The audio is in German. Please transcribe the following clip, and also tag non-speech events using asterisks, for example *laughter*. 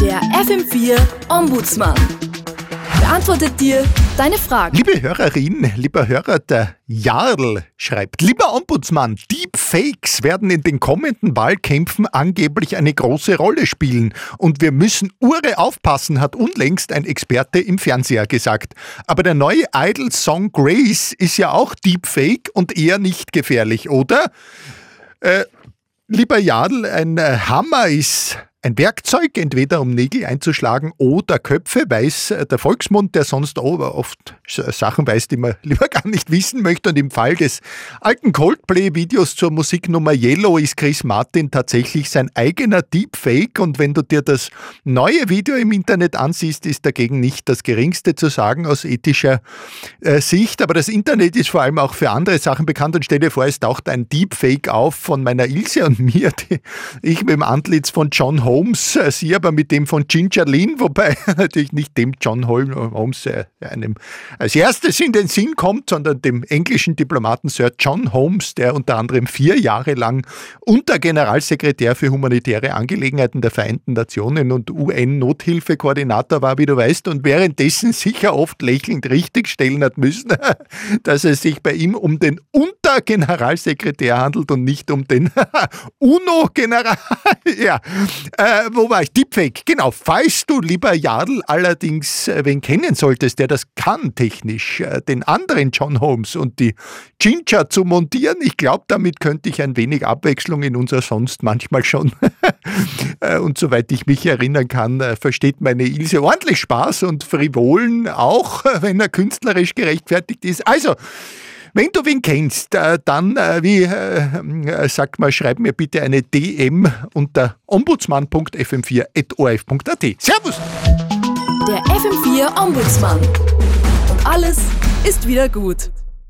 Der FM4 Ombudsmann beantwortet dir deine Fragen. Liebe Hörerin, lieber Hörer, der Jarl schreibt, lieber Ombudsmann, Deepfakes werden in den kommenden Wahlkämpfen angeblich eine große Rolle spielen und wir müssen Ure aufpassen, hat unlängst ein Experte im Fernseher gesagt. Aber der neue Idol-Song Grace ist ja auch Deepfake und eher nicht gefährlich, oder? Äh, lieber Jadl, ein äh, Hammer ist ein Werkzeug, entweder um Nägel einzuschlagen oder Köpfe, weiß äh, der Volksmund, der sonst oft Sachen weiß, die man *laughs* lieber gar nicht wissen möchte. Und im Fall des alten Coldplay-Videos zur Musiknummer Yellow ist Chris Martin tatsächlich sein eigener Deepfake. Und wenn du dir das neue Video im Internet ansiehst, ist dagegen nicht das Geringste zu sagen aus ethischer äh, Sicht. Aber das Internet ist vor allem auch für andere Sachen bekannt. Und stell dir vor, es taucht ein Deepfake auf von meiner Ilse und *laughs* mir, die ich mit dem Antlitz von John Holmes, äh, sie aber mit dem von Ginger Lynn, wobei *laughs* natürlich nicht dem John Holmes äh, einem als erstes in den Sinn kommt, sondern dem englischen Diplomaten Sir John Holmes, der unter anderem vier Jahre lang Untergeneralsekretär für humanitäre Angelegenheiten der Vereinten Nationen und UN-Nothilfekoordinator war, wie du weißt, und währenddessen sicher oft lächelnd richtigstellen hat müssen, *laughs* dass es sich bei ihm um den Untergeneralsekretär handelt und nicht um den *laughs* UNO-General. *laughs* ja, äh, wo war ich? Deepfake, genau. Falls du, lieber Jadl, allerdings äh, wen kennen solltest, der das kann technisch, äh, den anderen John Holmes und die Ginger zu montieren, ich glaube, damit könnte ich ein wenig Abwechslung in unser sonst manchmal schon. *laughs* äh, und soweit ich mich erinnern kann, äh, versteht meine Ilse ordentlich Spaß und Frivolen auch, *laughs* wenn er künstlerisch gerechtfertigt ist. Also, wenn du wen kennst, äh, dann, äh, wie äh, sag mal, schreib mir bitte eine DM unter ombudsmann.fm4.orf.at. Servus! Der FM4 Ombudsmann. Und alles ist wieder gut.